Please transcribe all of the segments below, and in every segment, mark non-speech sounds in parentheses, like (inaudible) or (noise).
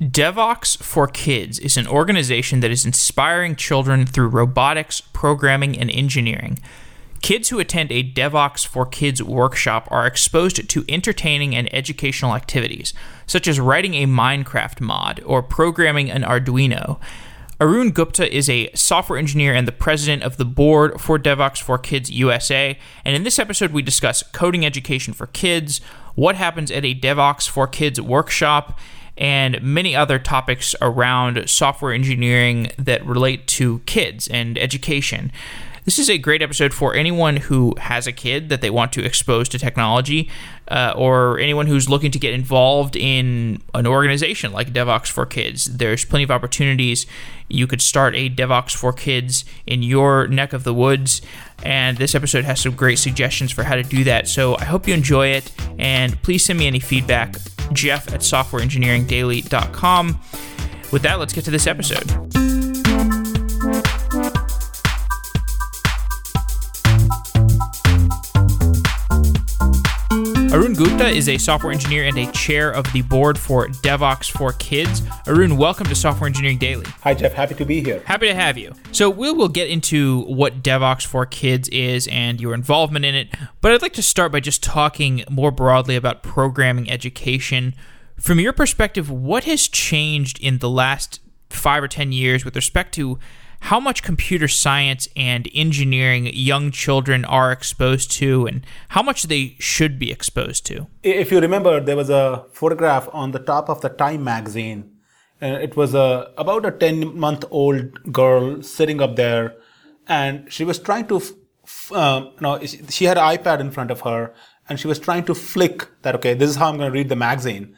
Devoxx for Kids is an organization that is inspiring children through robotics, programming, and engineering. Kids who attend a Devoxx for Kids workshop are exposed to entertaining and educational activities, such as writing a Minecraft mod or programming an Arduino. Arun Gupta is a software engineer and the president of the board for Devoxx for Kids USA. And in this episode, we discuss coding education for kids, what happens at a Devoxx for Kids workshop, and many other topics around software engineering that relate to kids and education. This is a great episode for anyone who has a kid that they want to expose to technology, uh, or anyone who's looking to get involved in an organization like Devoxx for Kids. There's plenty of opportunities. You could start a Devoxx for Kids in your neck of the woods, and this episode has some great suggestions for how to do that. So I hope you enjoy it, and please send me any feedback. Jeff at softwareengineeringdaily.com. With that, let's get to this episode. Arun Gupta is a software engineer and a chair of the board for Devoxx for Kids. Arun, welcome to Software Engineering Daily. Hi, Jeff. Happy to be here. Happy to have you. So, we will get into what Devoxx for Kids is and your involvement in it, but I'd like to start by just talking more broadly about programming education. From your perspective, what has changed in the last five or 10 years with respect to how much computer science and engineering young children are exposed to and how much they should be exposed to. If you remember, there was a photograph on the top of the Time magazine. And it was a, about a 10 month old girl sitting up there, and she was trying to, um, you know, she had an iPad in front of her, and she was trying to flick that, okay, this is how I'm going to read the magazine.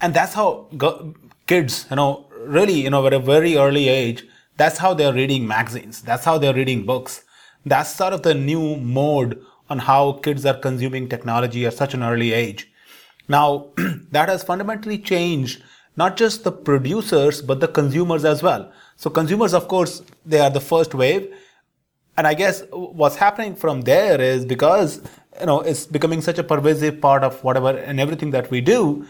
And that's how go- kids, you know, really, you know, at a very early age, that's how they're reading magazines. That's how they're reading books. That's sort of the new mode on how kids are consuming technology at such an early age. Now, (clears throat) that has fundamentally changed not just the producers, but the consumers as well. So consumers, of course, they are the first wave. And I guess what's happening from there is because, you know, it's becoming such a pervasive part of whatever and everything that we do,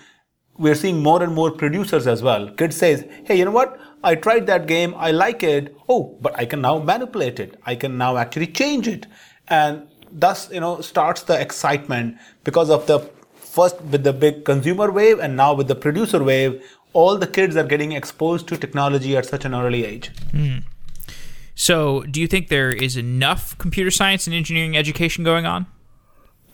we're seeing more and more producers as well. Kids says, hey, you know what? I tried that game, I like it. Oh, but I can now manipulate it. I can now actually change it. And thus, you know, starts the excitement because of the first with the big consumer wave and now with the producer wave, all the kids are getting exposed to technology at such an early age. Mm. So, do you think there is enough computer science and engineering education going on?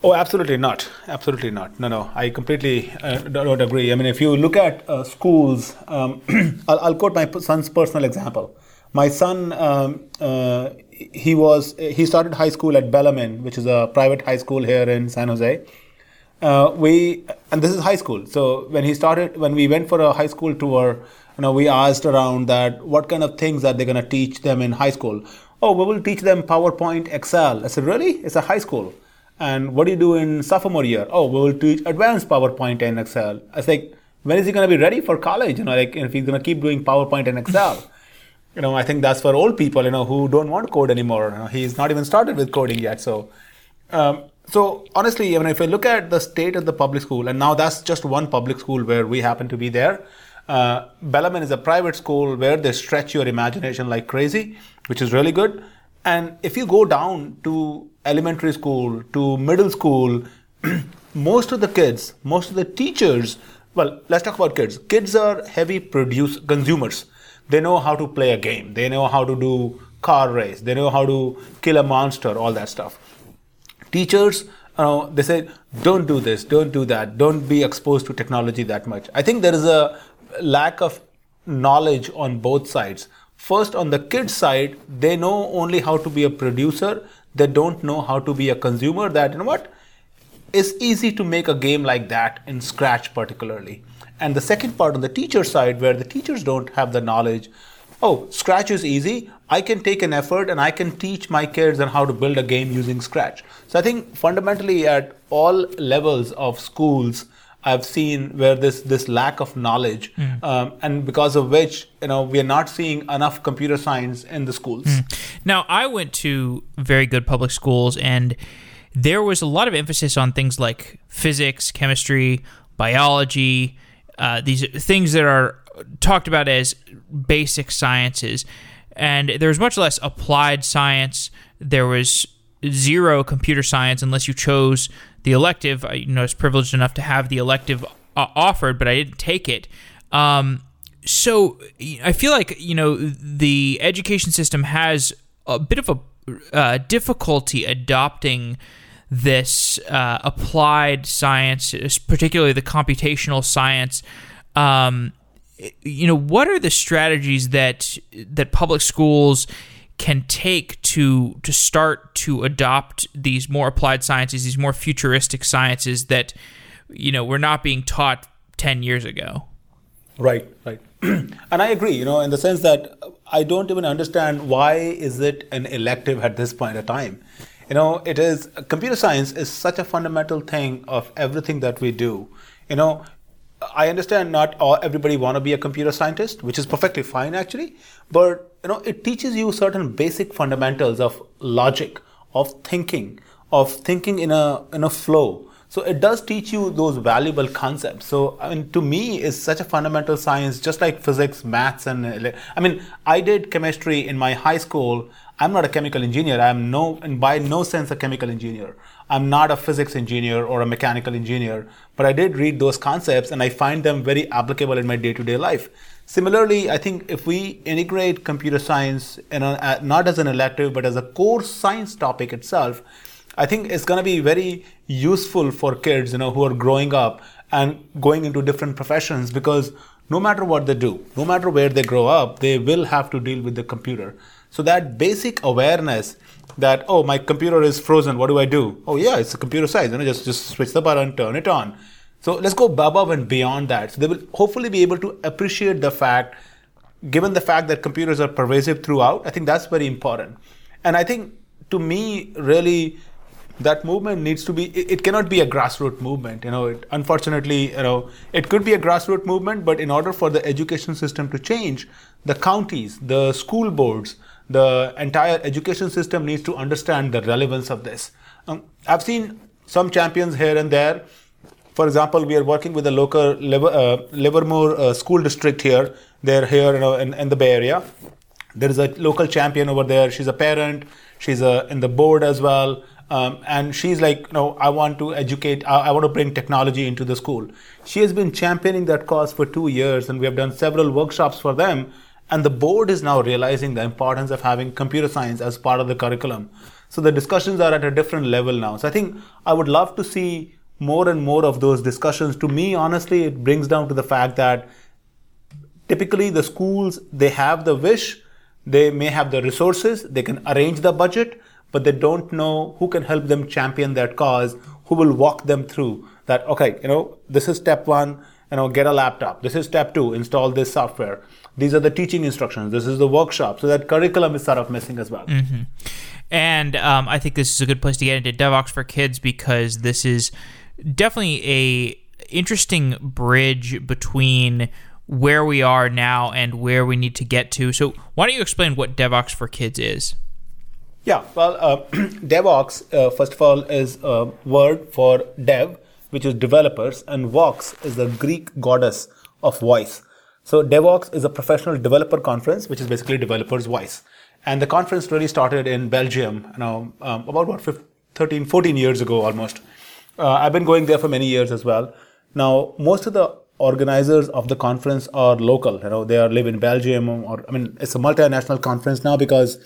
Oh, absolutely not. Absolutely not. No, no. I completely uh, don't agree. I mean, if you look at uh, schools, um, (clears throat) I'll, I'll, quote my son's personal example. My son, um, uh, he was he started high school at Bellarmine, which is a private high school here in San Jose. Uh, we and this is high school. So when he started, when we went for a high school tour, you know, we asked around that what kind of things are they going to teach them in high school. Oh, we will teach them PowerPoint, Excel. I said, really? It's a high school. And what do you do in sophomore year? Oh, we will teach advanced PowerPoint and Excel. I was like, when is he going to be ready for college? You know, like if he's going to keep doing PowerPoint and Excel. (laughs) you know, I think that's for old people, you know, who don't want code anymore. You know, he's not even started with coding yet. So, um, so honestly, I mean, if I look at the state of the public school, and now that's just one public school where we happen to be there. Uh, Bellarmine is a private school where they stretch your imagination like crazy, which is really good. And if you go down to elementary school to middle school, (clears throat) most of the kids, most of the teachers, well, let's talk about kids. Kids are heavy produce consumers. They know how to play a game. They know how to do car race. They know how to kill a monster, all that stuff. Teachers, uh, they say, don't do this, don't do that, don't be exposed to technology that much. I think there is a lack of knowledge on both sides. First, on the kids side, they know only how to be a producer. They don't know how to be a consumer. That, you know what? It's easy to make a game like that in Scratch, particularly. And the second part on the teacher side, where the teachers don't have the knowledge, oh, Scratch is easy. I can take an effort and I can teach my kids on how to build a game using Scratch. So I think fundamentally at all levels of schools, I've seen where this this lack of knowledge, mm. um, and because of which you know we are not seeing enough computer science in the schools. Mm. Now, I went to very good public schools, and there was a lot of emphasis on things like physics, chemistry, biology, uh, these things that are talked about as basic sciences, and there was much less applied science. There was zero computer science unless you chose the elective. I you know, I was privileged enough to have the elective uh, offered, but I didn't take it. Um, so I feel like you know the education system has a bit of a uh, difficulty adopting this uh, applied science, particularly the computational science. Um, you know, what are the strategies that that public schools can take to to start to adopt these more applied sciences, these more futuristic sciences that you know were not being taught ten years ago? Right, right. (clears throat) and I agree, you know, in the sense that I don't even understand why is it an elective at this point of time. You know, it is computer science is such a fundamental thing of everything that we do. You know, I understand not all, everybody want to be a computer scientist, which is perfectly fine actually, but you know, it teaches you certain basic fundamentals of logic, of thinking, of thinking in a in a flow so it does teach you those valuable concepts. So I mean, to me, is such a fundamental science, just like physics, maths, and I mean, I did chemistry in my high school. I'm not a chemical engineer. I'm no, and by no sense a chemical engineer. I'm not a physics engineer or a mechanical engineer, but I did read those concepts and I find them very applicable in my day-to-day life. Similarly, I think if we integrate computer science in a, uh, not as an elective but as a core science topic itself, I think it's going to be very useful for kids, you know, who are growing up and going into different professions because no matter what they do, no matter where they grow up, they will have to deal with the computer. So that basic awareness that oh my computer is frozen, what do I do? Oh yeah, it's a computer science, you know, just just switch the button, turn it on. So let's go above and beyond that. So they will hopefully be able to appreciate the fact, given the fact that computers are pervasive throughout. I think that's very important. And I think to me, really that movement needs to be it, it, cannot be a grassroots movement you know it, unfortunately you know it could be a grassroots movement but in order for the education system to change the counties the school boards the entire education system needs to understand the relevance of this. Um, i've seen some champions here and there. For example we are working with the local Liver, uh, livermore uh, school district here. They're here you know, in, in the bay area. There is a local champion over there. She's a parent. She's uh, in the board as well. Um, and she's like, no, I want to educate, I, I, want to bring technology into the school. She has been championing that cause for two years, and we have done several workshops for them. And the board is now realizing the importance of having computer science as part of the curriculum. So the discussions are at a different level now. So I think I would love to see more and more of those discussions. To me, honestly, it brings down to the fact that typically the schools, they have the wish, they may have the resources, they can arrange the budget, but they don't know who can help them champion that cause, who will walk them through that, okay, you know, this is step one, you know, get a laptop. This is step two, install this software. These are the teaching instructions. This is the workshop. So that curriculum is sort of missing as well. Mm-hmm. And um, I think this is a good place to get into Devoxx for kids because this is definitely a interesting bridge between where we are now and where we need to get to. So why don't you explain what Devoxx for kids is? Yeah, well, uh, (clears throat) Devoxx, uh, first of all, is a word for dev, which is developers, and Vox is the Greek goddess of voice. So, Devoxx is a professional developer conference, which is basically developers' voice. And the conference really started in Belgium, you know, um, about what, 15, 13, 14 years ago almost. Uh, I've been going there for many years as well. Now, most of the organizers of the conference are local. You know, they are live in Belgium, or I mean, it's a multinational conference now because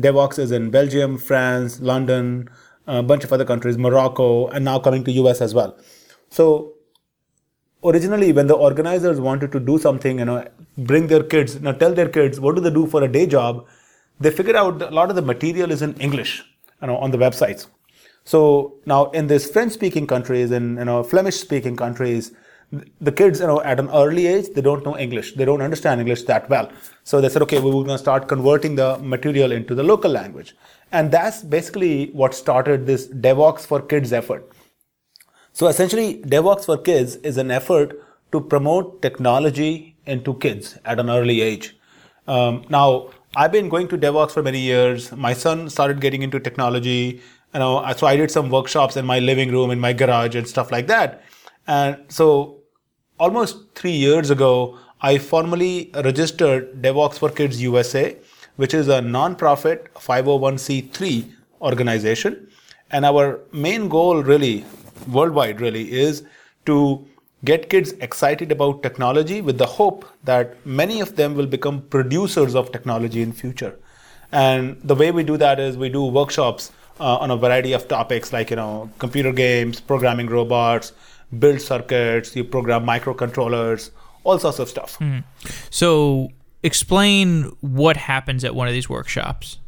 Devoxx is in Belgium, France, London, a bunch of other countries, Morocco, and now coming to US as well. So originally when the organizers wanted to do something, you know, bring their kids, know, tell their kids what do they do for a day job, they figured out a lot of the material is in English, you know, on the websites. So now in these French-speaking countries and you know Flemish-speaking countries, the kids, you know, at an early age, they don't know English. They don't understand English that well. So they said, okay, we're going to start converting the material into the local language. And that's basically what started this Devoxx for Kids effort. So essentially, Devoxx for Kids is an effort to promote technology into kids at an early age. Um, now, I've been going to Devoxx for many years. My son started getting into technology. You know, so I did some workshops in my living room, in my garage, and stuff like that. And so almost three years ago, I formally registered Devoxx for Kids USA, which is a non-profit 501c3 organization. And our main goal, really, worldwide, really, is to get kids excited about technology with the hope that many of them will become producers of technology in future. And the way we do that is we do workshops uh, on a variety of topics like you know computer games, programming robots, build circuits, you program microcontrollers, all sorts of stuff. Mm. So explain what happens at one of these workshops.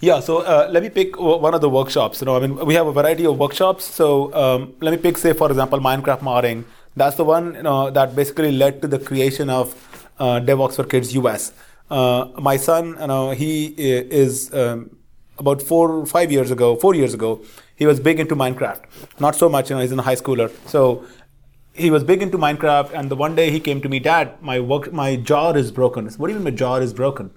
Yeah, so uh, let me pick one of the workshops. You know, I mean, we have a variety of workshops. So um, let me pick, say, for example, Minecraft modding. That's the one you know, that basically led to the creation of uh, Devoxx for Kids US. Uh, my son, you know, he is um, about four, five years ago, four years ago, he was big into Minecraft. Not so much, you know, he's in a high schooler. So he was big into Minecraft, and the one day he came to me, Dad, my work, my jar is broken. Said, what do you mean my jar is broken?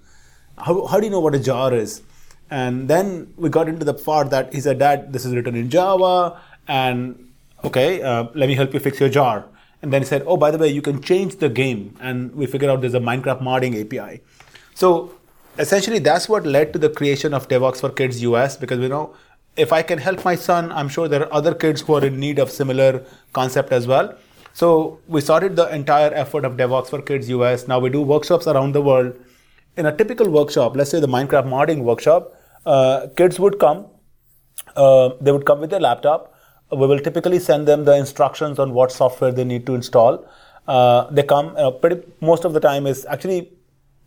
How, how do you know what a jar is? And then we got into the part that he said, Dad, this is written in Java, and okay, uh, let me help you fix your jar. And then he said, Oh, by the way, you can change the game. And we figured out there's a Minecraft modding API. So essentially, that's what led to the creation of Devoxx for Kids US because we know if I can help my son, I'm sure there are other kids who are in need of similar concept as well. So we started the entire effort of Devoxx for Kids US. Now we do workshops around the world. In a typical workshop, let's say the Minecraft modding workshop, uh, kids would come. Uh, they would come with their laptop. We will typically send them the instructions on what software they need to install. Uh, they come. Uh, pretty most of the time is actually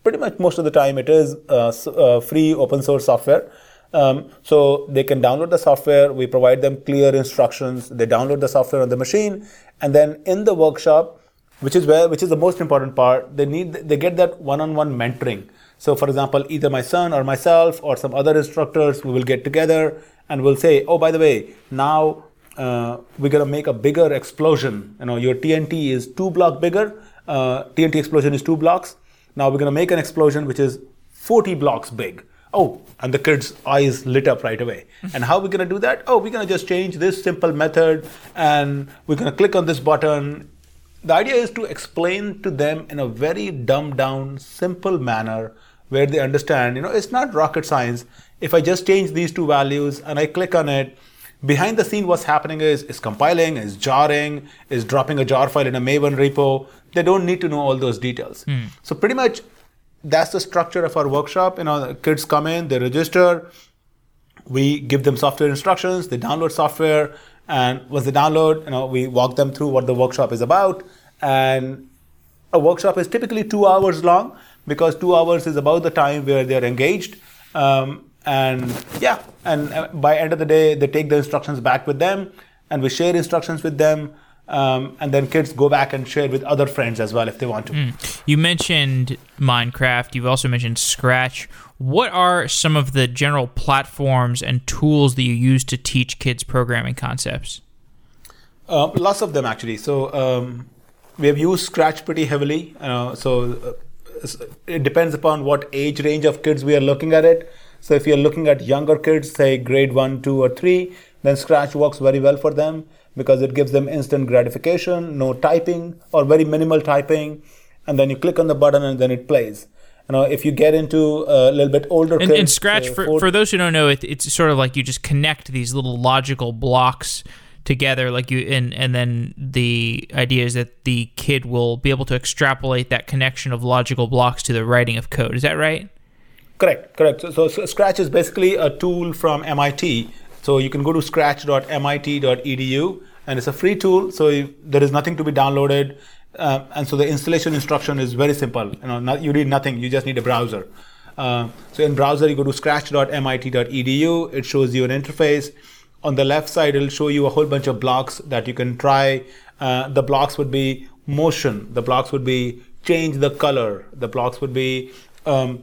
pretty much most of the time it is uh, uh, free open source software. Um, so they can download the software. We provide them clear instructions. They download the software on the machine, and then in the workshop, which is where which is the most important part, they need they get that one-on-one mentoring. So, for example, either my son or myself or some other instructors, we will get together and we'll say, oh, by the way, now uh, we're going to make a bigger explosion. You know, your TNT is two block bigger. Uh, TNT explosion is two blocks. Now we're going to make an explosion which is 40 blocks big. Oh, and the kid's eyes lit up right away. and how are we going to do that? Oh, we're going to just change this simple method and we're going to click on this button. The idea is to explain to them in a very dumbed down, simple manner where they understand, you know, it's not rocket science. If I just change these two values and I click on it, behind the scene what's happening is is compiling is jarring is dropping a jar file in a maven repo they don't need to know all those details mm. so pretty much that's the structure of our workshop. You know, kids come in, they register, we give them software instructions, they download software, and once they download, you know, we walk them through what the workshop is about. And a workshop is typically two hours long because two hours is about the time where they're engaged. Um, and yeah, and uh, by end of the day, they take the instructions back with them, and we share instructions with them. Um, and then kids go back and share with other friends as well if they want to. Mm. You mentioned Minecraft. You've also mentioned Scratch. What are some of the general platforms and tools that you use to teach kids programming concepts? Uh, lots of them actually. So um, we have used Scratch pretty heavily. Uh, so uh, it depends upon what age range of kids we are looking at it. So if you're looking at younger kids, say grade one, two, or three, then Scratch works very well for them because it gives them instant gratification, no typing or very minimal typing, and then you click on the button and then it plays. You know, if you get into a little bit older and, kids, and Scratch, for, for those who don't know, it, it's sort of like you just connect these little logical blocks together like you and and then the idea is that the kid will be able to extrapolate that connection of logical blocks to the writing of code. Is that right? Correct correct. So, so scratch is basically a tool from mit so you can go to scratch.mit.edu and it's a free tool. So there is nothing to be downloaded. Uh, and so the installation instruction is very simple. You know, not, you need nothing. You just need a browser. Uh, so in browser, you go to scratch.mit.edu. It shows you an interface. On the left side, it'll show you a whole bunch of blocks that you can try. Uh, the blocks would be motion. The blocks would be change the color. The blocks would be um,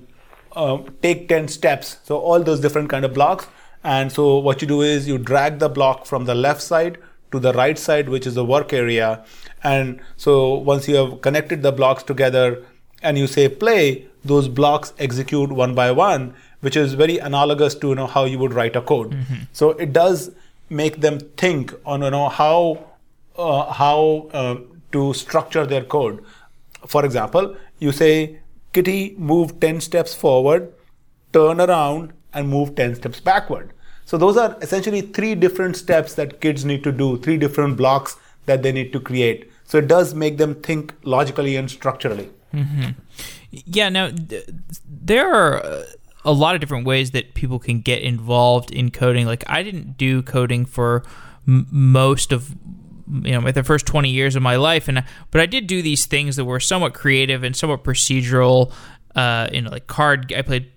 uh, take 10 steps. So all those different kind of blocks. And so what you do is you drag the block from the left side to the right side, which is the work area. And so once you have connected the blocks together and you say play, those blocks execute one by one, which is very analogous to you know how you would write a code. Mm-hmm. So it does make them think on you know how uh, how uh, to structure their code. for example, you say, Kitty, move 10 steps forward, turn around, and move 10 steps backward. So those are essentially three different steps that kids need to do, three different blocks that they need to create. So it does make them think logically and structurally. Mm-hmm. Yeah. Now, th- there are uh, a lot of different ways that people can get involved in coding. Like I didn't do coding for m- most of you know the first 20 years of my life and but I did do these things that were somewhat creative and somewhat procedural uh you know like card I played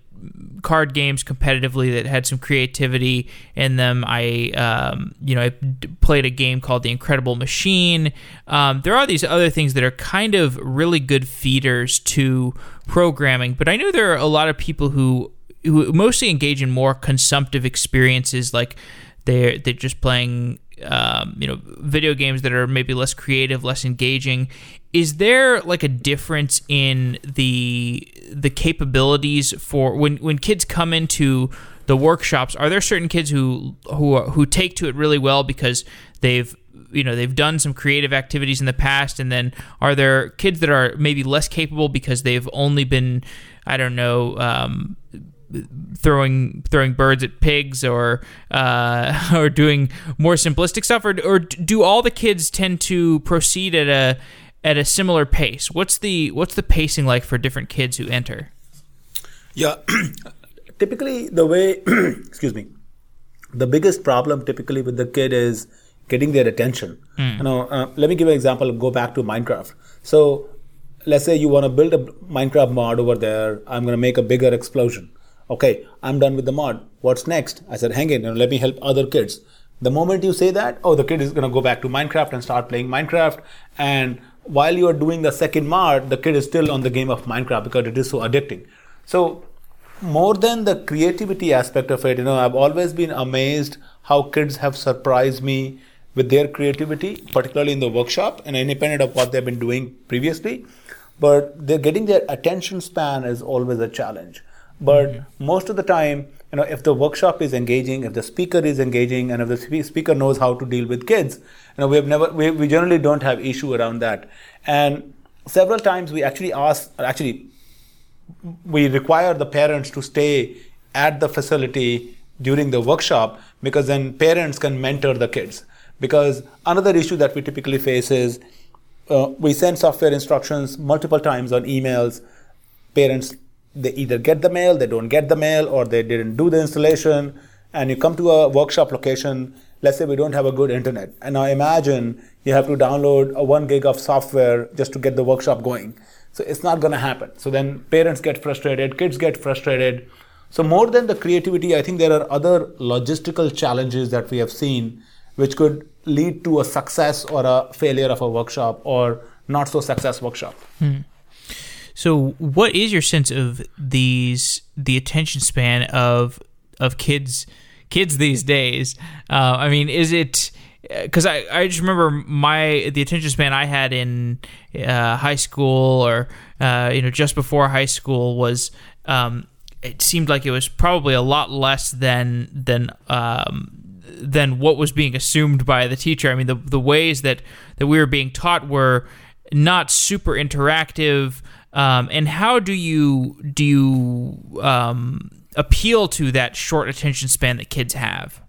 card games competitively that had some creativity in them. I, um, you know, I played a game called The Incredible Machine. Um, there are these other things that are kind of really good feeders to programming, but I know there are a lot of people who who mostly engage in more consumptive experiences, like they're they're just playing um, you know video games that are maybe less creative, less engaging. Is there like a difference in the the capabilities for when when kids come into the workshops? Are there certain kids who who who take to it really well because they've you know they've done some creative activities in the past and then are there kids that are maybe less capable because they've only been i don't know um, throwing throwing birds at pigs or uh, (laughs) or doing more simplistic stuff, or, or do all the kids tend to proceed at a at a similar pace? What's the what's the pacing like for different kids who enter? Yeah, (clears throat) typically the way (clears throat) excuse me, the biggest problem typically with the kid is getting their attention. Mm. You know, uh, let me give an example. Go back to Minecraft. So let's say you want to build a Minecraft mod over there. I'm going to make a bigger explosion okay, I'm done with the mod. What's next? I said, hang in, let me help other kids. The moment you say that, oh, the kid is going to go back to Minecraft and start playing Minecraft. And while you are doing the second mod, the kid is still on the game of Minecraft because it is so addicting. So, more than the creativity aspect of it, you know, I've always been amazed how kids have surprised me with their creativity, particularly in the workshop and independent of what they've been doing previously. But they're getting their attention span is always a challenge. But mm-hmm. most of the time, you know, if the workshop is engaging, if the speaker is engaging, and if the speaker knows how to deal with kids, you know, we have never, we, we generally don't have issue around that. And several times we actually ask, actually, we require the parents to stay at the facility during the workshop because then parents can mentor the kids. Because another issue that we typically face is uh, we send software instructions multiple times on emails. Parents they either get the mail, they don't get the mail, or they didn't do the installation. And you come to a workshop location, let's say we don't have a good internet. And now imagine you have to download a one gig of software just to get the workshop going. So it's not going to happen. So then parents get frustrated, kids get frustrated. So more than the creativity, I think there are other logistical challenges that we have seen which could lead to a success or a failure of a workshop or not so success workshop. Hmm. So, what is your sense of these the attention span of of kids kids these days? Uh, I mean, is it because I, I just remember my the attention span I had in uh, high school or uh, you know just before high school was um, it seemed like it was probably a lot less than than um, than what was being assumed by the teacher. I mean the the ways that that we were being taught were not super interactive. Um, and how do you do you um, appeal to that short attention span that kids have?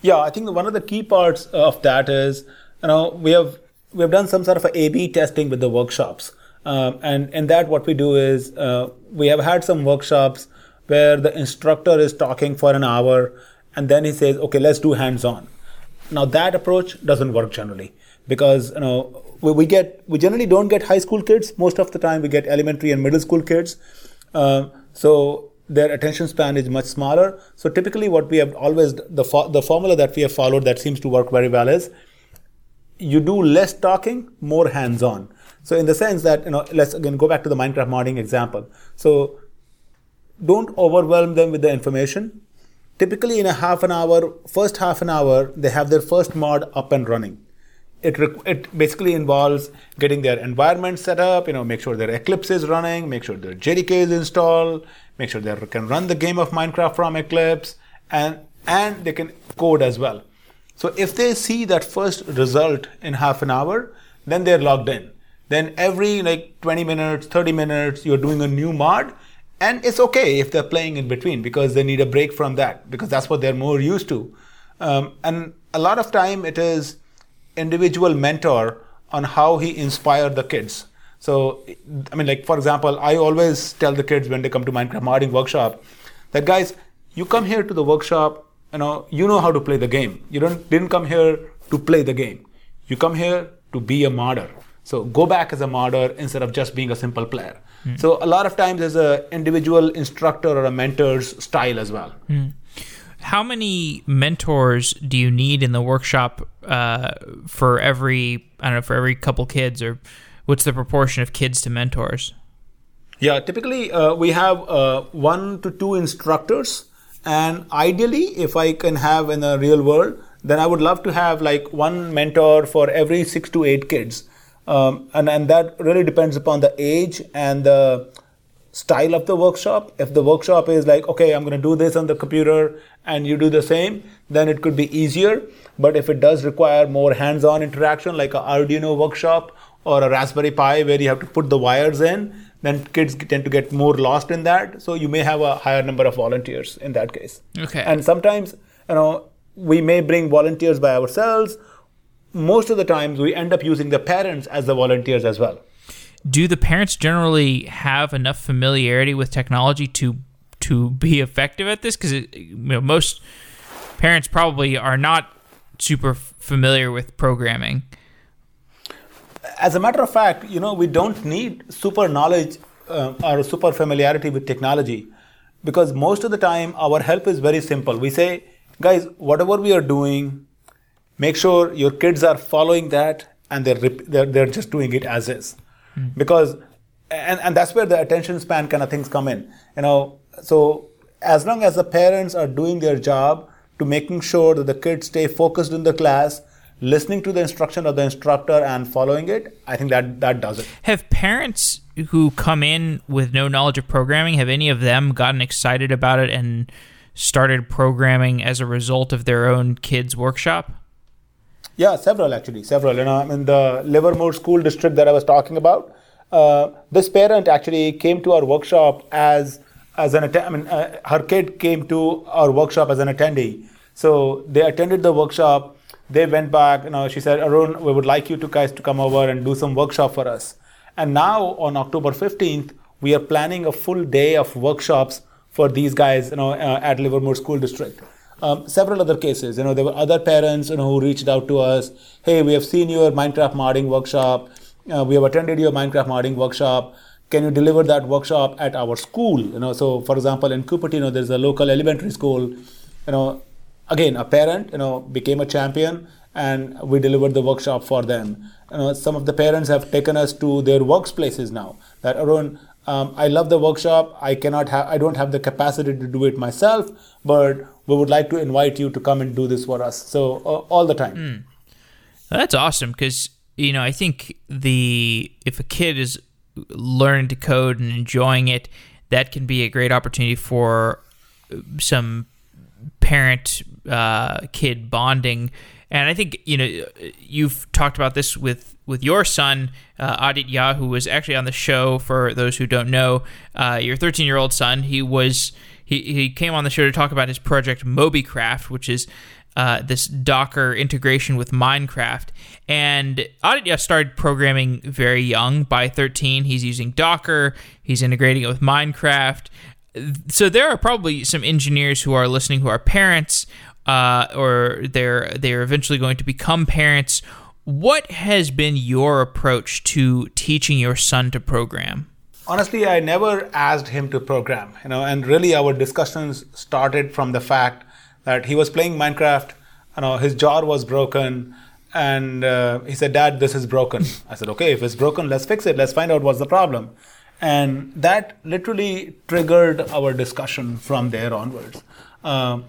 Yeah, I think one of the key parts of that is you know we have we have done some sort of a A/B testing with the workshops, um, and in that what we do is uh, we have had some workshops where the instructor is talking for an hour, and then he says, "Okay, let's do hands-on." Now that approach doesn't work generally because you know we, get we generally don't get high school kids. Most of the time we get elementary and middle school kids. Uh, so their attention span is much smaller. So typically what we have always the fo- the formula that we have followed that seems to work very well is you do less talking more hands on so in the sense that you know let's again go back to the minecraft modding example. So don't overwhelm them with the information. Typically in a half an hour first half an hour they have their first mod up and running it, it basically involves getting their environment set up, you know, make sure their Eclipse is running, make sure their JDK is installed, make sure they can run the game of Minecraft from Eclipse, and and they can code as well. So if they see that first result in half an hour, then they're logged in. then every like 20 minutes, 30 minutes, you're doing a new mod. And it's okay if they're playing in between because they need a break from that because that's what they're more used to. Um, and a lot of time it is individual mentor on how he inspired the kids. So, I mean, like for example, I always tell the kids when they come to Minecraft modding workshop that guys, you come here to the workshop, you know, you know how to play the game. You don't didn't come here to play the game. You come here to be a modder. So go back as a modder instead of just being a simple player. Mm. So a lot of times there's a individual instructor or a mentor's style as well. Mm. How many mentors do you need in the workshop uh, for every I don't know for every couple kids or what's the proportion of kids to mentors? Yeah, typically uh, we have uh, one to two instructors, and ideally, if I can have in the real world, then I would love to have like one mentor for every six to eight kids. Um, and, and that really depends upon the age and the style of the workshop. If the workshop is like, okay, I'm going to do this on the computer and you do the same, then it could be easier. But if it does require more hands on interaction, like an Arduino workshop or a Raspberry Pi where you have to put the wires in, then kids tend to get more lost in that. So you may have a higher number of volunteers in that case. Okay. And sometimes, you know, we may bring volunteers by ourselves. Most of the times, we end up using the parents as the volunteers as well. Do the parents generally have enough familiarity with technology to to be effective at this? Because you know, most parents probably are not super familiar with programming. As a matter of fact, you know, we don't need super knowledge uh, or super familiarity with technology because most of the time our help is very simple. We say, guys, whatever we are doing, make sure your kids are following that and they're, they're, they're just doing it as is. Mm. Because, and, and that's where the attention span kind of things come in. You know, so as long as the parents are doing their job to making sure that the kids stay focused in the class, listening to the instruction of the instructor and following it, I think that that does it. Have parents who come in with no knowledge of programming, have any of them gotten excited about it and started programming as a result of their own kids' workshop? Yeah, several actually, several. You know, I mean, the Livermore School District that I was talking about, uh, this parent actually came to our workshop as as an I mean, uh, her kid came to our workshop as an attendee. So they attended the workshop. They went back. You know, she said, Arun, we would like you to guys to come over and do some workshop for us. And now on October 15th, we are planning a full day of workshops for these guys, you know, uh, at Livermore School District. Um, several other cases, you know, there were other parents, you know, who reached out to us. Hey, we have seen your Minecraft modding workshop. Uh, we have attended your Minecraft modding workshop. Can you deliver that workshop at our school? You know, so for example, in Cupertino, there's a local elementary school. You know, again, a parent, you know, became a champion, and we delivered the workshop for them. You know, some of the parents have taken us to their workplaces now. That Arun, um, I love the workshop. I cannot have, I don't have the capacity to do it myself, but we would like to invite you to come and do this for us. So uh, all the time. Mm. That's awesome because you know I think the if a kid is learning to code and enjoying it, that can be a great opportunity for some parent uh, kid bonding. And I think you know you've talked about this with with your son, uh, Aditya, who was actually on the show. For those who don't know, uh, your 13 year old son, he was he, he came on the show to talk about his project MobyCraft, which is uh, this Docker integration with Minecraft. And Aditya started programming very young. By 13, he's using Docker. He's integrating it with Minecraft. So there are probably some engineers who are listening who are parents, uh, or they're they're eventually going to become parents what has been your approach to teaching your son to program? Honestly, I never asked him to program, you know, and really our discussions started from the fact that he was playing Minecraft, you know, his jaw was broken, and uh, he said, "Dad, this is broken." I said, "Okay, if it's broken, let's fix it. Let's find out what's the problem." And that literally triggered our discussion from there onwards. Um,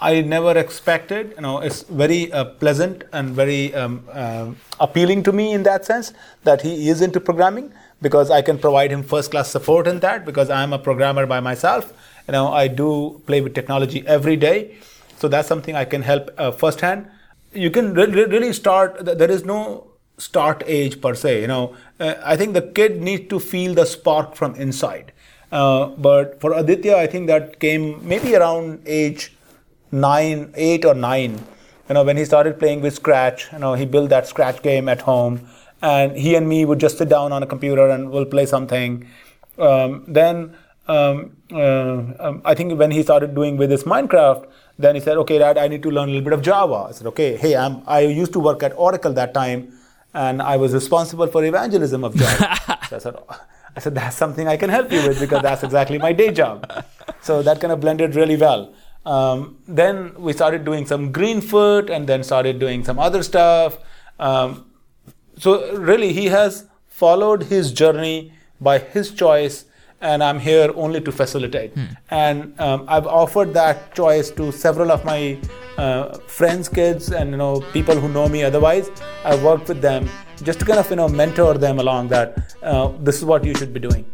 I never expected. You know, it's very uh, pleasant and very um, uh, appealing to me in that sense that he is into programming because I can provide him first class support in that because I am a programmer by myself. You know, I do play with technology every day, so that's something I can help uh, firsthand. You can re- really start. There is no start age per se. You know, uh, I think the kid needs to feel the spark from inside. Uh, but for Aditya, I think that came maybe around age nine, eight or nine. You know, when he started playing with Scratch, you know, he built that Scratch game at home, and he and me would just sit down on a computer and we'll play something. Um, then um, uh, um, I think when he started doing with his Minecraft, then he said, "Okay, Dad, I need to learn a little bit of Java." I said, "Okay, hey, I'm, I used to work at Oracle that time, and I was responsible for evangelism of Java." (laughs) so I said, "I said that's something I can help you with because that's exactly my day job." So that kind of blended really well. Um, then we started doing some Greenfoot, and then started doing some other stuff. Um, so really, he has followed his journey by his choice and I'm here only to facilitate. Hmm. And um, I've offered that choice to several of my uh, friends' kids and you know people who know me otherwise. I've worked with them just to kind of you know mentor them along that uh, this is what you should be doing.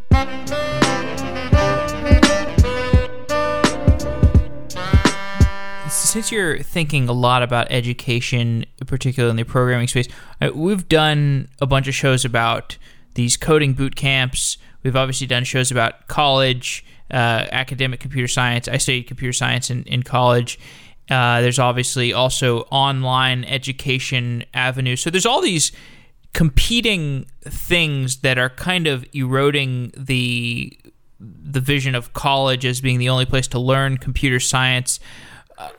Since you're thinking a lot about education, particularly in the programming space, we've done a bunch of shows about these coding boot camps We've obviously done shows about college, uh, academic computer science. I studied computer science in, in college. Uh, there's obviously also online education avenues. So there's all these competing things that are kind of eroding the the vision of college as being the only place to learn computer science.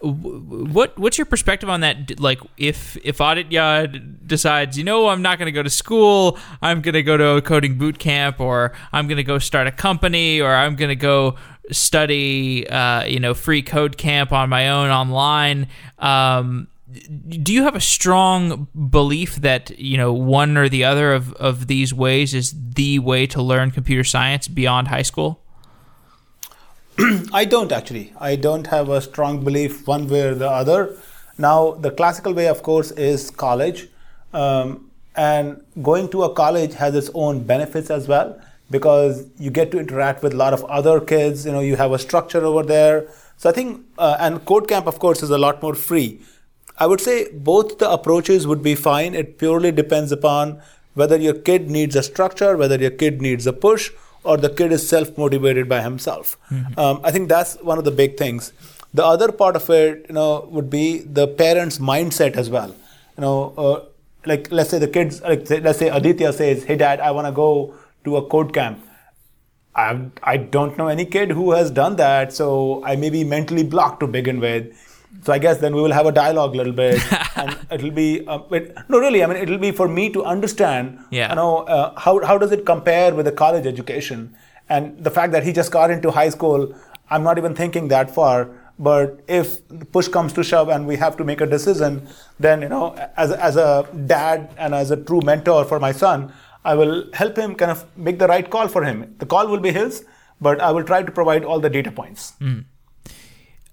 What what's your perspective on that? Like, if if Aditya decides, you know, I'm not going to go to school, I'm going to go to a coding boot camp, or I'm going to go start a company, or I'm going to go study, uh, you know, free code camp on my own online. Um, do you have a strong belief that you know one or the other of, of these ways is the way to learn computer science beyond high school? (clears throat) I don't actually. I don't have a strong belief one way or the other. Now, the classical way, of course, is college. Um, and going to a college has its own benefits as well because you get to interact with a lot of other kids. You know, you have a structure over there. So I think, uh, and Code Camp, of course, is a lot more free. I would say both the approaches would be fine. It purely depends upon whether your kid needs a structure, whether your kid needs a push, or the kid is self motivated by himself. Mm-hmm. Um, I think that's one of the big things. The other part of it, you know, would be the parents' mindset as well. You know, uh, like let's say the kids, like say, let's say Aditya says, "Hey, Dad, I want to go to a code camp." I I don't know any kid who has done that, so I may be mentally blocked to begin with. So I guess then we will have a dialogue a little bit, (laughs) and it'll be uh, it, no, really. I mean, it'll be for me to understand. Yeah. You know, uh, how how does it compare with a college education, and the fact that he just got into high school. I'm not even thinking that far. But if push comes to shove and we have to make a decision, then you know, as as a dad and as a true mentor for my son, I will help him kind of make the right call for him. The call will be his, but I will try to provide all the data points. Mm.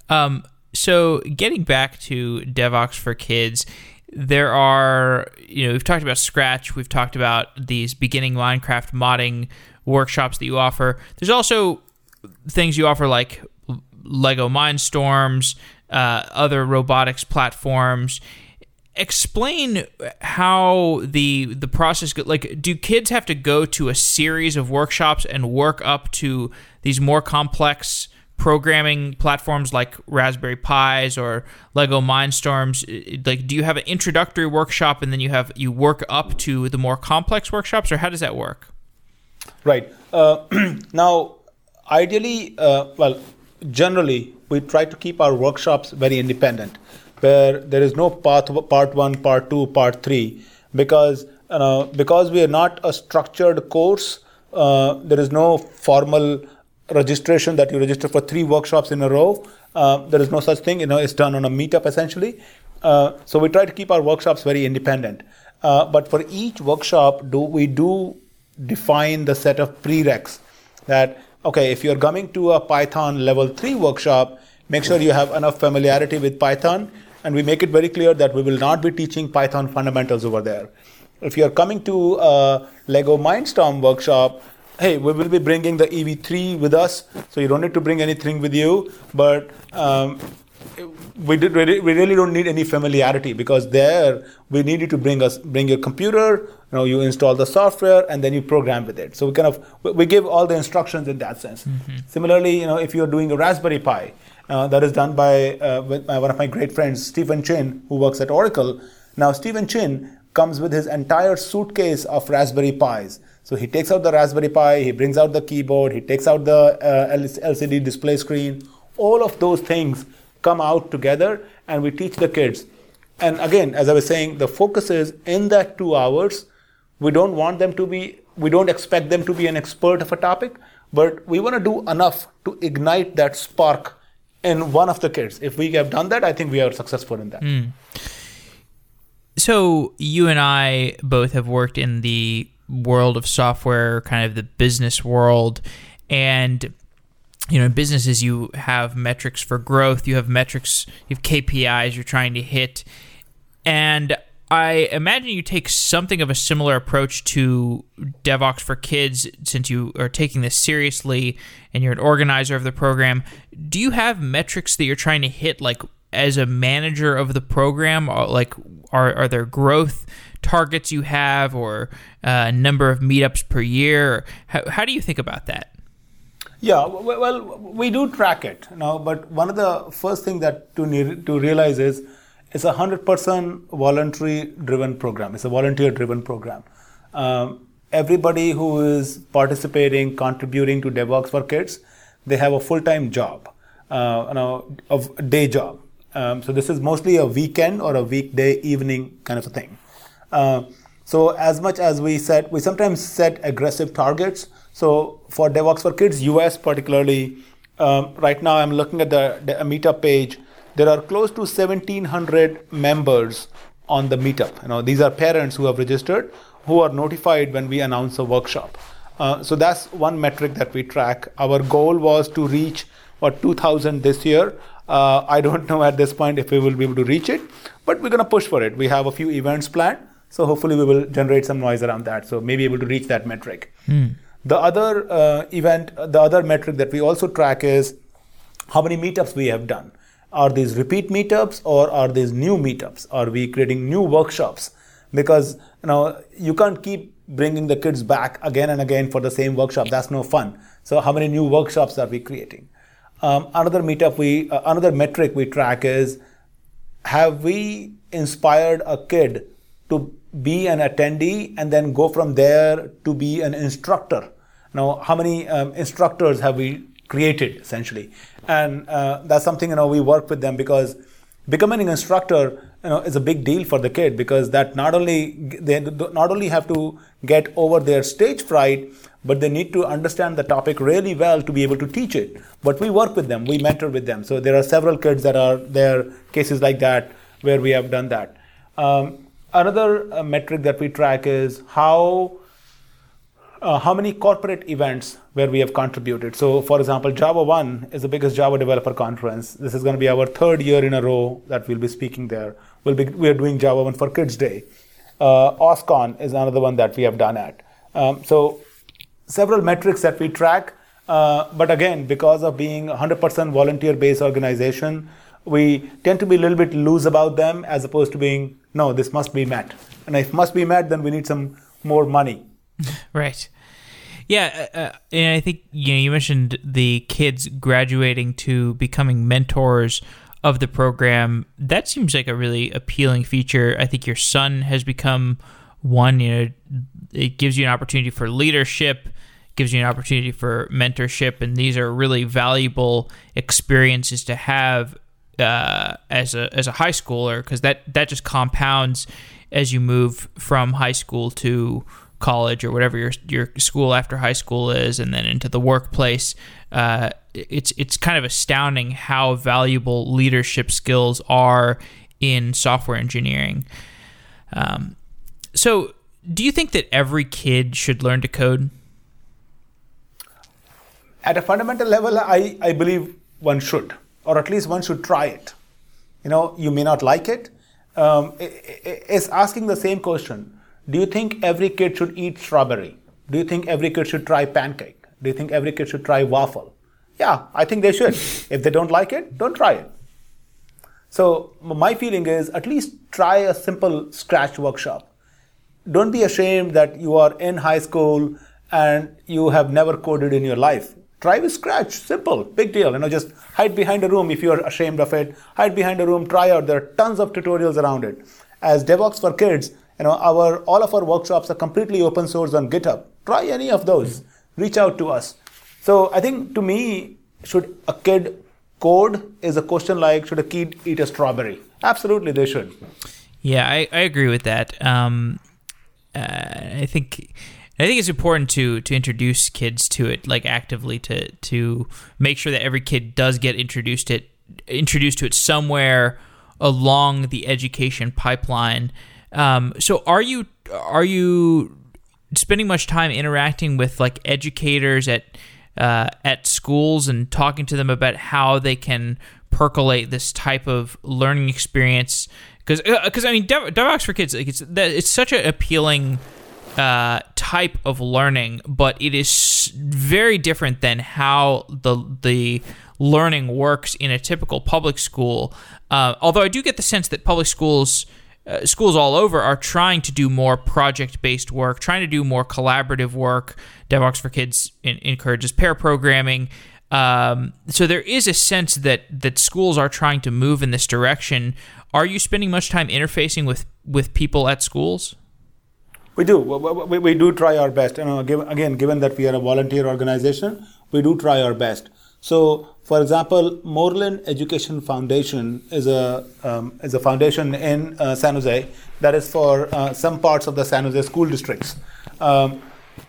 Um, so getting back to Devoxx for Kids, there are you know we've talked about Scratch, we've talked about these beginning Minecraft modding workshops that you offer. There's also things you offer like Lego Mindstorms, uh, other robotics platforms. Explain how the the process go, like do kids have to go to a series of workshops and work up to these more complex programming platforms like Raspberry Pis or Lego Mindstorms? Like, do you have an introductory workshop and then you have you work up to the more complex workshops, or how does that work? Right. Uh, (clears throat) now, ideally, uh, well, generally, we try to keep our workshops very independent, where there is no part part one, part two, part three, because uh, because we are not a structured course. Uh, there is no formal registration that you register for three workshops in a row. Uh, there is no such thing. You know, it's done on a meetup essentially. Uh, so we try to keep our workshops very independent. Uh, but for each workshop, do we do define the set of prereqs that okay, if you're coming to a Python level three workshop, make sure you have enough familiarity with Python, and we make it very clear that we will not be teaching Python fundamentals over there. If you're coming to a Lego Mindstorm workshop, hey, we will be bringing the EV3 with us, so you don't need to bring anything with you. But um, we did really, we really don't need any familiarity because there we need you to bring us bring your computer you know you install the software and then you program with it so we kind of we give all the instructions in that sense mm-hmm. similarly you know if you're doing a raspberry pi uh, that is done by, uh, by one of my great friends stephen chin who works at oracle now stephen chin comes with his entire suitcase of raspberry pis so he takes out the raspberry pi he brings out the keyboard he takes out the uh, lcd display screen all of those things come out together and we teach the kids. And again, as I was saying, the focus is in that two hours. We don't want them to be, we don't expect them to be an expert of a topic, but we want to do enough to ignite that spark in one of the kids. If we have done that, I think we are successful in that. Mm. So you and I both have worked in the world of software, kind of the business world, and you know, in businesses, you have metrics for growth, you have metrics, you have KPIs you're trying to hit. And I imagine you take something of a similar approach to Devoxx for Kids since you are taking this seriously and you're an organizer of the program. Do you have metrics that you're trying to hit, like as a manager of the program? Like, are, are there growth targets you have or a uh, number of meetups per year? How, how do you think about that? Yeah, well, we do track it now, but one of the first thing that to to realize is it's a hundred percent voluntary driven program. It's a volunteer driven program. Um, everybody who is participating, contributing to Devoxx for Kids, they have a full time job, uh, you know, a day job. Um, so this is mostly a weekend or a weekday evening kind of a thing. Uh, so as much as we set, we sometimes set aggressive targets. So for Devoxx for Kids US particularly, um, right now I'm looking at the, the meetup page. There are close to 1,700 members on the meetup. You know, these are parents who have registered, who are notified when we announce a workshop. Uh, so that's one metric that we track. Our goal was to reach what 2,000 this year. Uh, I don't (laughs) know at this point if we will be able to reach it, but we're going to push for it. We have a few events planned. So hopefully we will generate some noise around that. So maybe able to reach that metric. Mm. The other uh, event, the other metric that we also track is how many meetups we have done. Are these repeat meetups or are these new meetups? Are we creating new workshops? Because you know you can't keep bringing the kids back again and again for the same workshop. That's no fun. So how many new workshops are we creating? Um, another meetup we uh, another metric we track is have we inspired a kid to be an attendee and then go from there to be an instructor. Now, how many um, instructors have we created essentially? And uh, that's something you know we work with them because becoming an instructor you know is a big deal for the kid because that not only they not only have to get over their stage fright but they need to understand the topic really well to be able to teach it but we work with them we mentor with them so there are several kids that are there cases like that where we have done that um, Another uh, metric that we track is how uh, how many corporate events where we have contributed. So, for example, Java One is the biggest Java developer conference. This is going to be our third year in a row that we'll be speaking there. We'll be we are doing Java One for Kids Day. Uh, OSCON is another one that we have done at. Um, so, several metrics that we track. Uh, but again, because of being 100% volunteer-based organization, we tend to be a little bit loose about them as opposed to being no this must be met. And if must be met then we need some more money. (laughs) Right. Yeah uh, uh, and i think you know you mentioned the kids graduating to becoming mentors of the program. That seems like a really appealing feature. I think your son has become one you know it gives you an opportunity for leadership gives you an opportunity for mentorship and these are really valuable experiences to have uh, as a as a high schooler because that that just compounds as you move from high school to college or whatever your your school after high school is, and then into the workplace. Uh, it's it's kind of astounding how valuable leadership skills are in software engineering. Um, so, do you think that every kid should learn to code? At a fundamental level, I, I believe one should or at least one should try it. You know, you may not like it. Um, it's asking the same question. Do you think every kid should eat strawberry? Do you think every kid should try pancake? Do you think every kid should try waffle? Yeah, I think they should. (laughs) if they don't like it, don't try it. So my feeling is at least try a simple scratch workshop. Don't be ashamed that you are in high school and you have never coded in your life. Try with Scratch, simple, big deal. You know, just hide behind a room if you are ashamed of it. Hide behind a room, try out. There are tons of tutorials around it. As Devoxx for Kids, you know, our all of our workshops are completely open source on GitHub. Try any of those. Reach out to us. So I think to me, should a kid code is a question like should a kid eat a strawberry? Absolutely, they should. Yeah, I, I agree with that. Um, uh, I think I think it's important to to introduce kids to it like actively to to make sure that every kid does get introduced it introduced to it somewhere along the education pipeline. Um, so are you are you spending much time interacting with like educators at uh, at schools and talking to them about how they can percolate this type of learning experience? Because because uh, I mean Devoxx for kids like it's that it's such an appealing uh, type of learning, but it is very different than how the the learning works in a typical public school. Uh, although I do get the sense that public schools. Uh, schools all over are trying to do more project based work, trying to do more collaborative work. Devoxx for Kids in, encourages pair programming. Um, so there is a sense that that schools are trying to move in this direction. Are you spending much time interfacing with with people at schools? We do. We, we do try our best. You know, again, given that we are a volunteer organization, we do try our best. So, for example, Moreland Education Foundation is a um, is a foundation in uh, San Jose that is for uh, some parts of the San Jose school districts. Um,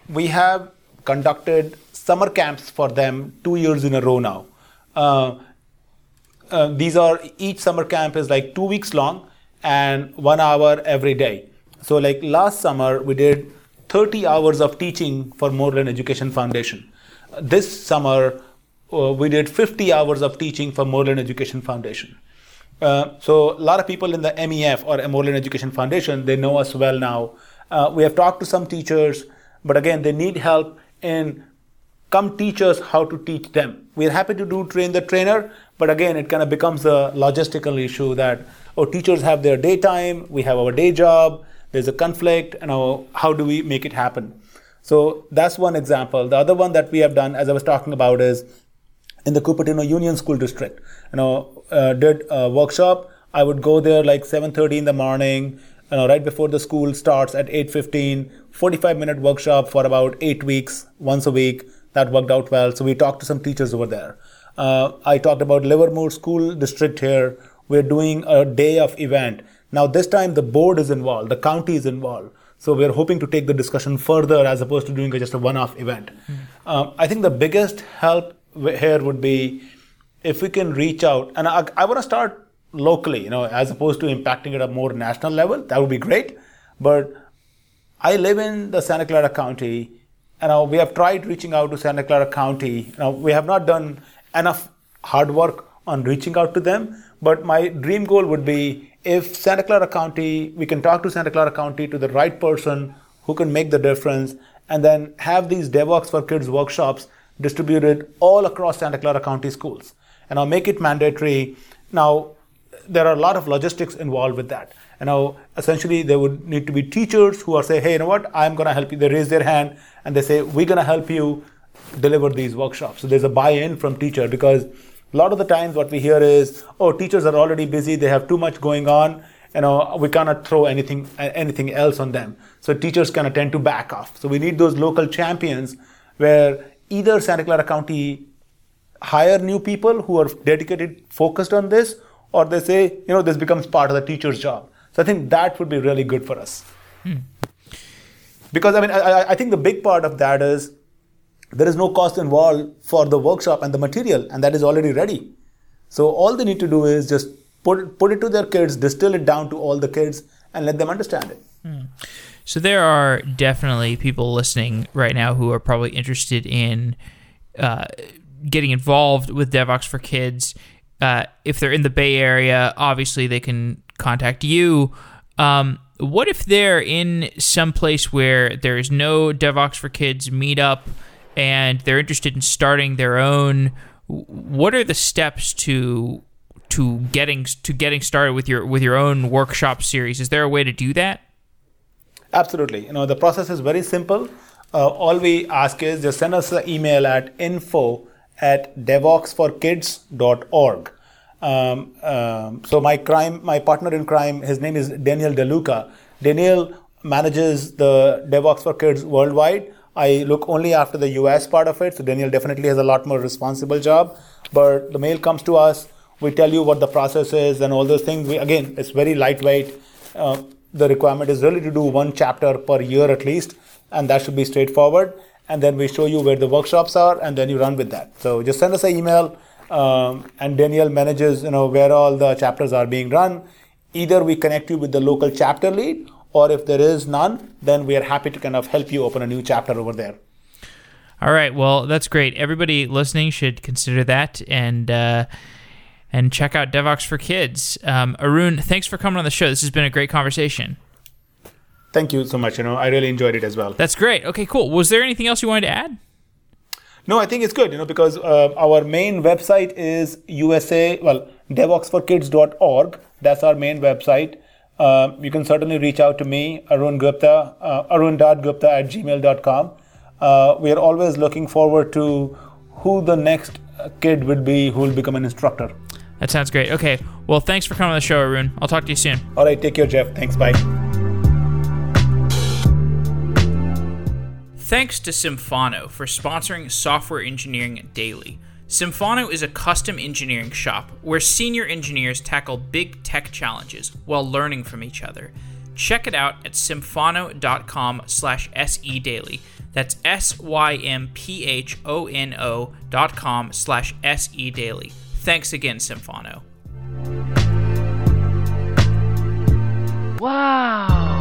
we have conducted summer camps for them two years in a row now. Uh, uh these are each summer camp is like two weeks long and one hour every day. So, like last summer, we did 30 hours of teaching for Moreland Education Foundation. This summer, uh, we did 50 hours of teaching for Moreland Education Foundation. Uh, so, a lot of people in the MEF or Moreland Education Foundation, they know us well now. Uh, we have talked to some teachers, but again, they need help in come teach us how to teach them. We're happy to do train the trainer, but again, it kind of becomes a logistical issue that oh, teachers have their daytime, we have our day job, there's a conflict, you know, how do we make it happen? So that's one example. The other one that we have done, as I was talking about, is in the Cupertino Union School District. You know, uh, did a workshop. I would go there like 7:30 in the morning, you know, right before the school starts at 8:15. 45 minute workshop for about eight weeks, once a week. That worked out well. So we talked to some teachers over there. Uh, I talked about Livermore School District here. We're doing a day of event now, this time the board is involved, the county is involved. So we're hoping to take the discussion further as opposed to doing just a one-off event. Mm. Um, I think the biggest help here would be if we can reach out, and I, I want to start locally, you know, as opposed to impacting at a more national level. That would be great. But I live in the Santa Clara County, and we have tried reaching out to Santa Clara County. Now we have not done enough hard work on reaching out to them. But my dream goal would be if Santa Clara County, we can talk to Santa Clara County to the right person who can make the difference, and then have these Devoxx for Kids workshops distributed all across Santa Clara County schools. And I'll make it mandatory. Now, there are a lot of logistics involved with that. You know, essentially, there would need to be teachers who are say, hey, you know what, I'm going to help you. They raise their hand and they say, we're going to help you deliver these workshops. So there's a buy-in from teacher because a lot of the times, what we hear is, "Oh, teachers are already busy; they have too much going on. You know, we cannot throw anything anything else on them." So teachers kind of tend to back off. So we need those local champions where either Santa Clara County hire new people who are dedicated, focused on this, or they say, you know, this becomes part of the teacher's job. So I think that would be really good for us. Hmm. Because I mean, I, I think the big part of that is there is no cost involved for the workshop and the material, and that is already ready. So all they need to do is just put put it to their kids, distill it down to all the kids, and let them understand it. Hmm. So there are definitely people listening right now who are probably interested in uh, getting involved with Devoxx for Kids. Uh, if they're in the Bay Area, obviously they can contact you. Um, what if they're in some place where there is no Devoxx for Kids meetup? And they're interested in starting their own what are the steps to to getting to getting started with your with your own workshop series? Is there a way to do that? Absolutely. You know, the process is very simple. Uh, all we ask is just send us an email at info at devoxx4kids.org. Um, um, so my crime, my partner in crime, his name is Daniel DeLuca. Daniel manages the Devoxx for Kids worldwide. I look only after the US part of it, so Daniel definitely has a lot more responsible job. But the mail comes to us, we tell you what the process is and all those things. We, again, it's very lightweight. Uh, the requirement is really to do one chapter per year at least, and that should be straightforward. And then we show you where the workshops are, and then you run with that. So just send us an email, um, and Daniel manages, you know, where all the chapters are being run. Either we connect you with the local chapter lead, or if there is none, then we are happy to kind of help you open a new chapter over there. All right. Well, that's great. Everybody listening should consider that and uh, and check out Devoxx for Kids. Um, Arun, thanks for coming on the show. This has been a great conversation. Thank you so much. You know, I really enjoyed it as well. That's great. Okay, cool. Was there anything else you wanted to add? No, I think it's good. You know, because uh, our main website is USA. Well, devoxx4kids.org. That's our main website. Uh, you can certainly reach out to me, Arun Gupta, uh, arun.gupta at gmail.com. Uh, we are always looking forward to who the next kid would be who will become an instructor. That sounds great. Okay. Well, thanks for coming on the show, Arun. I'll talk to you soon. All right. Take care, Jeff. Thanks. Bye. Thanks to Symphono for sponsoring Software Engineering Daily. Symphono is a custom engineering shop where senior engineers tackle big tech challenges while learning from each other. Check it out at symphono.com slash sedaily. That's S-Y-M-P-H-O-N-O dot com slash sedaily. Thanks again, Symphono. Wow.